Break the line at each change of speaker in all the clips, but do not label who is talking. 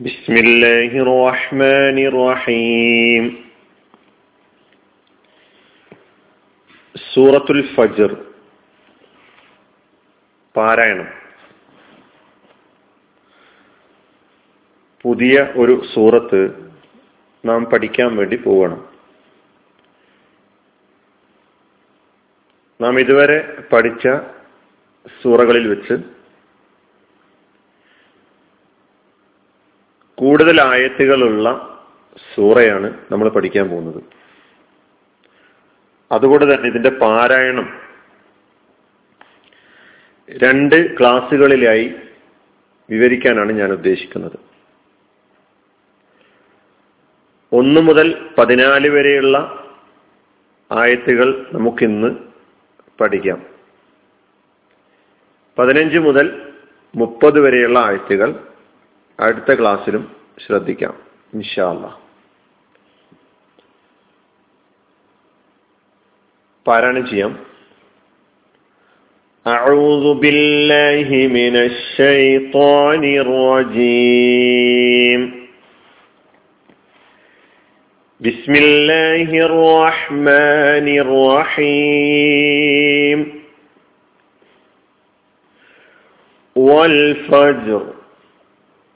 بسم الله الرحمن الرحيم സൂറത്തുൽ ഫജർ പാരായണം പുതിയ ഒരു സൂറത്ത് നാം പഠിക്കാൻ വേണ്ടി പോകണം നാം ഇതുവരെ പഠിച്ച സൂറകളിൽ വെച്ച് കൂടുതൽ ആയത്തുകളുള്ള സൂറയാണ് നമ്മൾ പഠിക്കാൻ പോകുന്നത്. അതുകൊണ്ട് തന്നെ ഇതിന്റെ പാരായണം രണ്ട് ക്ലാസ്സുകളിലായി വിവരിക്കാനാണ് ഞാൻ ഉദ്ദേശിക്കുന്നത്. ഒന്ന് മുതൽ പതിനാല് വരെയുള്ള ആയത്തുകൾ നമുക്കിന്ന് പഠിക്കാം. പതിനഞ്ച് മുതൽ മുപ്പത് വരെയുള്ള ആയത്തുകൾ അടുത്ത ക്ലാസ്സിലും ശ്രദ്ധിക്കാം ഇൻഷാല്ല പാരായണം ചെയ്യാം أعوذ بالله من الشيطان الرجيم بسم الله الرحمن الرحيم والفجر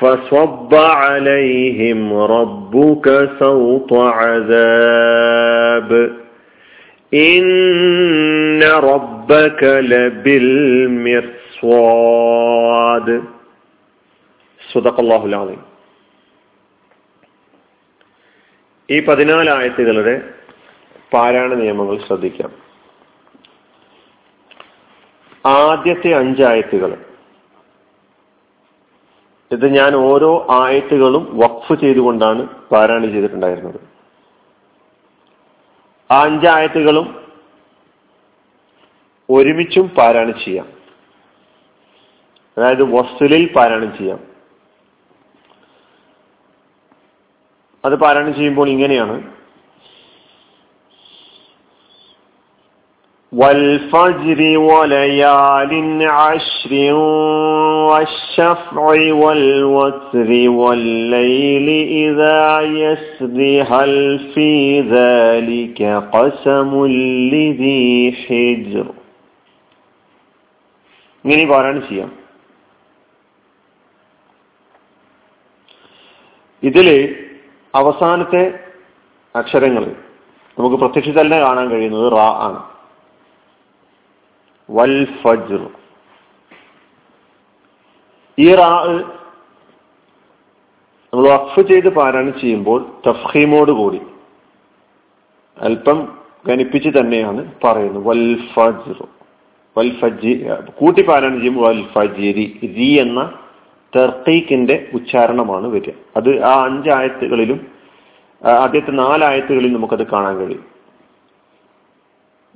فصب عليهم ربك سوط عذاب إن ربك لبالمرصاد صدق الله العظيم ഈ പതിനാല് ആയത്തുകളുടെ പാരായണ നിയമങ്ങൾ ശ്രദ്ധിക്കാം ആദ്യത്തെ അഞ്ചായത്തുകൾ ഇത് ഞാൻ ഓരോ ആയത്തുകളും വഖഫ് ചെയ്തുകൊണ്ടാണ് പാരായണം ചെയ്തിട്ടുണ്ടായിരുന്നത്. ആ അഞ്ചായത്തുകളും ഒരുമിച്ചും പാരായണം ചെയ്യാം. അതായത് വസ്തുലിൽ പാരായണം ചെയ്യാം. അത് പാരായണം ചെയ്യുമ്പോൾ ഇങ്ങനെയാണ്. والفجر وليال عشر والشفع والوتر والليل إذا يسر هل في ذلك قسم لذي حجر ഇങ്ങനെ പാരായണം ചെയ്യാം ഇതില് അവസാനത്തെ അക്ഷരങ്ങൾ നമുക്ക് പ്രത്യക്ഷത്തിൽ തന്നെ കാണാൻ കഴിയുന്നത് റാ ആണ് വൽ ഫജ്ർ. ഈ നമ്മൾ വഖഫ് ചെയ്ത് പാരായണം ചെയ്യുമ്പോൾ തഫ്ഹീമോട് കൂടി അല്പം ഗണിപ്പിച്ച് തന്നെയാണ് പറയുന്നത്. വൽ ഫജ്ർ. വൽ ഫജി കൂട്ടി പാരായണം ചെയ്യുമ്പോൾ വൽ ഫജിരി രി എന്ന തെർക്കീക്കിന്റെ ഉച്ചാരണമാണ് വരിക. അത് ആ അഞ്ചായത്തുകളിലും ആദ്യത്തെ നാലായത്തുകളിൽ നമുക്കത് കാണാൻ കഴിയും.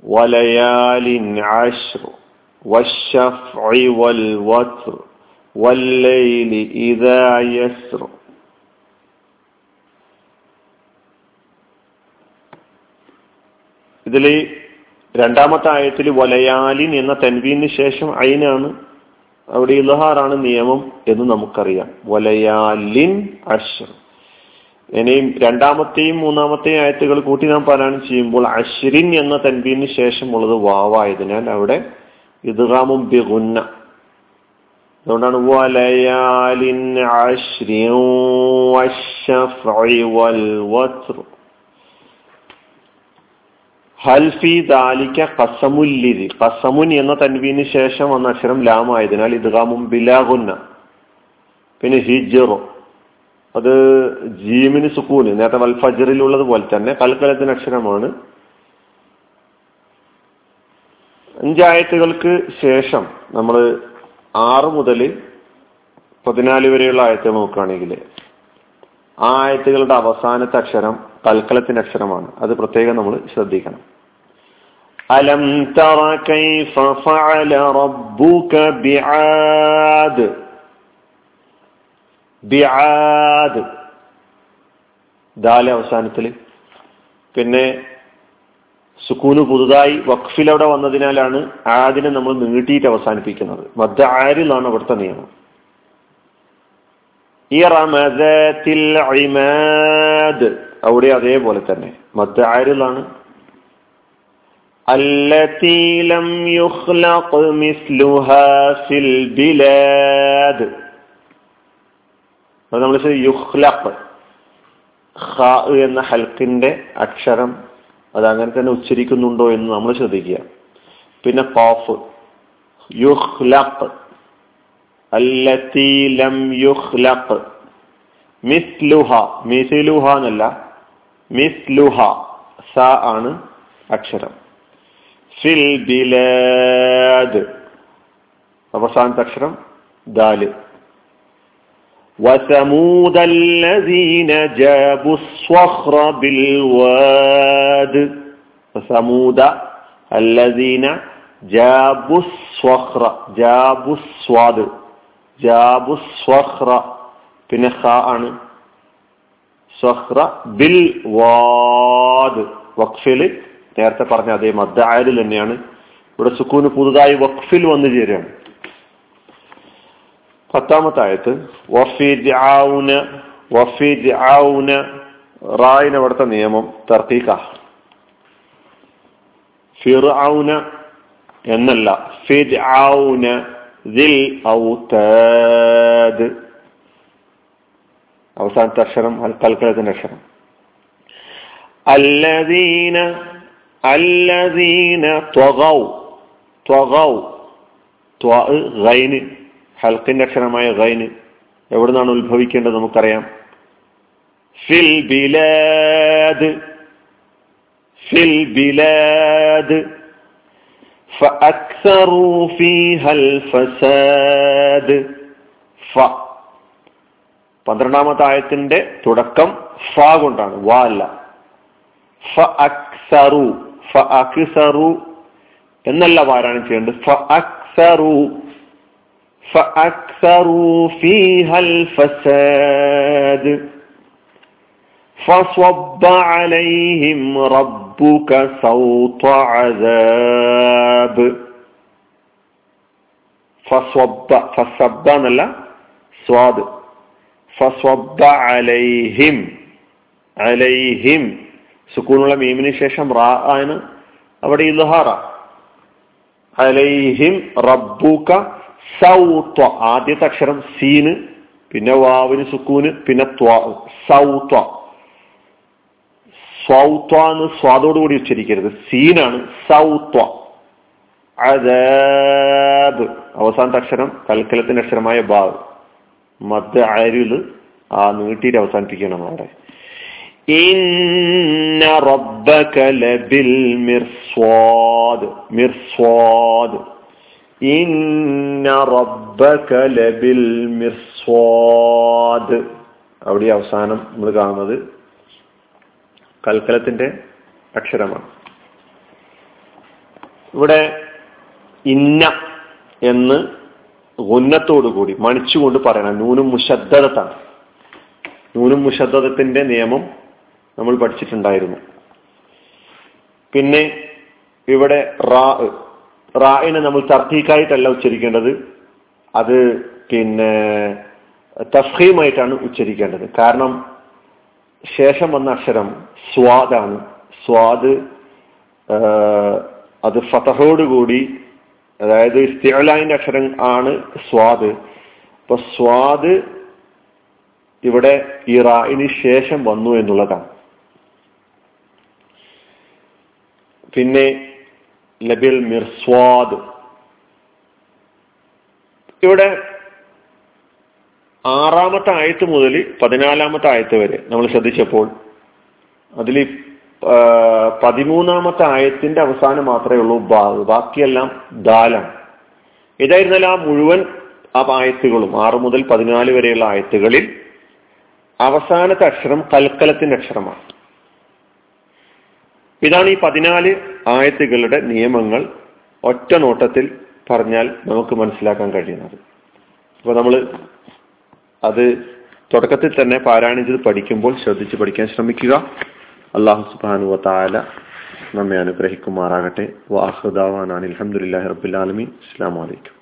وليال عشر والشفع والوتر والليل إذا يسر ഇതിൽ രണ്ടാമത്തെ ആയത്തിൽ വലയാലിൻ എന്ന തൻവീന് ശേഷം അയിനാണ് അവിടെ ഇലഹാറാണ് നിയമം എന്ന് നമുക്കറിയാം വലയാലിൻ അഷർ ഇനിയും രണ്ടാമത്തെയും മൂന്നാമത്തെയും ആയത്തുകൾ കൂട്ടി നാം പാരായണം ചെയ്യുമ്പോൾ അശ്രിൻ എന്ന തൻബീന് ശേഷമുള്ളത് വാവായതിനാൽ അവിടെ ഇദ്ഗാമും ബിഗുന്ന. അതുകൊണ്ടാണ് വലയാലിൻ വൽ കസമുല്ലിരി കസമുൻ എന്ന തൻവീന് ശേഷം വന്ന അക്ഷരം ലാമായതിനാൽ ഇദ്ഗാമും ബിലാഗുന്ന. പിന്നെ ഹിജറോ. അത് ജീമിന് സുക്കൂന് നേരത്തെ വൽ ഫജറിലുള്ളത് പോലെ തന്നെ കൽക്കലത്തിന് അക്ഷരമാണ്. അഞ്ചായത്തുകൾക്ക് ശേഷം നമ്മൾ ആറ് മുതൽ പതിനാല് വരെയുള്ള ആയത്തുകൾ നോക്കുകയാണെങ്കിൽ ആ ആയത്തുകളുടെ അവസാനത്തെ അക്ഷരം കൽക്കലത്തിന്റെ അക്ഷരമാണ്. അത് പ്രത്യേകം നമ്മൾ ശ്രദ്ധിക്കണം. അലം തറ കൈഫ ഫഅല റബ്ബുക ബിആദ് ബിആദ് ദാൽ അവസാനത്തിൽ പിന്നെ സുക്കൂന് പുതുതായി വഖഫിലവിടെ വന്നതിനാലാണ് ആദിനെ നമ്മൾ നീട്ടിയിട്ട് അവസാനിപ്പിക്കുന്നത്. മദ്ദ ആരിലാണ് അവിടുത്തെ നിയമം. ഇമാദ് അവിടെ അതേപോലെ തന്നെ. മദ്ദ ആരിലാണ്? അല്ലത്തിലം യുഖ്ലഖ് മിസ്ലുഹാ ഫിൽ ബിലാദ്. അത് നമ്മൾ യുഹ്ലഖ് ഖ എന്ന ഹൽക്കിന്റെ അക്ഷരം അത് അങ്ങനെ തന്നെ ഉച്ചരിക്കുന്നുണ്ടോ എന്ന് നമ്മൾ ശ്രദ്ധിക്കുക. പിന്നെ കോഫ് യുഹ്ലഖ് അല്ലത്തി ലം യുഹ്ലഖ് മിസ്ലുഹ. മിസിലുഹ എന്നല്ല. മിസ്ലുഹ. സ ആണ് അക്ഷരം. ഫിൽ ബിലാദ്. അവസാനത്തെ അക്ഷരം ദാൽ. وثمود الذين جابوا الصخر بالواد وثمود الذين جابوا الصخر جابوا الصاد جابوا الصخر പിന്നെ ഖ ആണ് സ്വഹ്റ ബിൽ വാദ് വഖഫിൽ നേരത്തെ പറഞ്ഞ അതേ മദ്ദ ആയതിൽ തന്നെയാണ് ഇവിടെ സുക്കൂന് പുതുതായി വഖഫിൽ വന്നു ചേരുകയാണ് പത്താമത്തെ ആയത്ത് വഫിദ്ഔന വഫിദ്ഔന റായിന് അവിടുത്തെ നിയമം തർക്കീക്ക ഫിർഔന എന്നല്ല ഫിദ്ഔന ദിൽ ഔതാദ് അവസാനത്തെ അക്ഷരം കൽക്കലത്തിന്റെ അക്ഷരം. അല്ലദീന അല്ലദീന ത്വഗൗ ത്വഗൗ ത്വ ഗൈന്. ഹൽക്കിന്റെ അക്ഷരമായ ഗൈന് എവിടെ നിന്നാണ് ഉത്ഭവിക്കേണ്ടത് നമുക്കറിയാം ഫിൽ ബിലാദ് ഫിൽ ബിലാദ് فأكثروا فيها الفساد ف പന്ത്രണ്ടാമത്തെ ആയത്തിന്റെ തുടക്കം ഫ കൊണ്ടാണ് വ അല്ല ഫ അക്സറു ഫ അക്സറു എന്നല്ല പാരായണം ചെയ്യേണ്ടത് ഫ അക്സറു فأكثروا فيها الفساد فصب عليهم ربك صوت عذاب فصب فصب എന്നല്ല സ്വാദ് ഫസ്വബ്ബ അലൈഹിം അലൈഹിം സുക്കൂണുള്ള മീമിന് ശേഷം റാ ആണ് അവിടെ ഇൽഹാറ അലൈഹിം റബ്ബുക സൗത്വ ആദ്യത്തെ അക്ഷരം സീന് പിന്നെ വാവിന് സുക്കൂന് പിന്നെ സൗത്വ. സൗത്വ എന്ന് സ്വാദോടുകൂടി ഉച്ചരിക്കരുത്. സീനാണ് സൗത്വ. അദാബ്. അവസാനത്തെ അക്ഷരം കൽക്കലത്തിന്റെ അക്ഷരമായ ബാവ് മദ് ആരിൽ ആ നീട്ടിയിട്ട് അവസാനിപ്പിക്കണം അവിടെ ഇന്ന റബ്ബക ലബിൽ മിർസ്വാദ്. മിർസ്വാദ് ഇന്ന റബ്ബക ലബിൽ മിർസ്വാദ് അവിടെ അവസാനം നമ്മൾ കാണുന്നത് കൽക്കലത്തിന്റെ അക്ഷരമാണ്. ഇവിടെ ഇന്ന എന്ന് ഉന്നത്തോടു കൂടി മണിച്ചുകൊണ്ട് പറയണം. നൂനും മുശബ്ദതാണ് നൂനും മുശബ്ദത്തിന്റെ നിയമം നമ്മൾ പഠിച്ചിട്ടുണ്ടായിരുന്നു. പിന്നെ ഇവിടെ റാ റായിനെ നമ്മൾ തർത്തീക്കായിട്ടല്ല ഉച്ചരിക്കേണ്ടത്. അത് പിന്നെ തഫീമായിട്ടാണ് ഉച്ചരിക്കേണ്ടത്. കാരണം ശേഷം വന്ന അക്ഷരം സ്വാദാണ്. സ്വാദ് അത് ഫതഹോടുകൂടി അതായത് സ്ഥിരലായിന്റെ അക്ഷരം ആണ് സ്വാദ്. അപ്പൊ സ്വാദ് ഇവിടെ ഈ റായിന് ശേഷം വന്നു എന്നുള്ളതാണ്. പിന്നെ ലബിൽ മിർസ്വാദ്. ഇവിടെ ആറാമത്തെ ആയത്ത് മുതൽ പതിനാലാമത്തെ ആയത്ത് വരെ നമ്മൾ ശ്രദ്ധിച്ചപ്പോൾ അതിൽ പതിമൂന്നാമത്തെ ആയത്തിന്റെ അവസാനം മാത്രമേ ഉള്ളൂ ബാഗ് ബാക്കിയെല്ലാം ദാലാണ്. ഇതായിരുന്നാലും ആ മുഴുവൻ ആ ആയത്തുകളും ആറ് മുതൽ പതിനാല് വരെയുള്ള ആയത്തുകളിൽ അവസാനത്തെ അക്ഷരം കൽക്കലത്തിന്റെ അക്ഷരമാണ്. ഇതാണ് ഈ പതിനാല് ആയത്തുകളുടെ നിയമങ്ങൾ ഒറ്റ നോട്ടത്തിൽ പറഞ്ഞാൽ നമുക്ക് മനസ്സിലാക്കാൻ കഴിയുന്നത്. അപ്പൊ നമ്മൾ അത് തുടക്കത്തിൽ തന്നെ പാരായണിച്ചത് പഠിക്കുമ്പോൾ ശ്രദ്ധിച്ച് പഠിക്കാൻ ശ്രമിക്കുക. അള്ളാഹു സുബാനു താല നമ്മെ അനുഗ്രഹിക്കുമാറാകട്ടെ. വാഹുദാവാൻ അലഹമുല്ലാ റബുലാലമീൻ അസ്സാം വലൈക്കും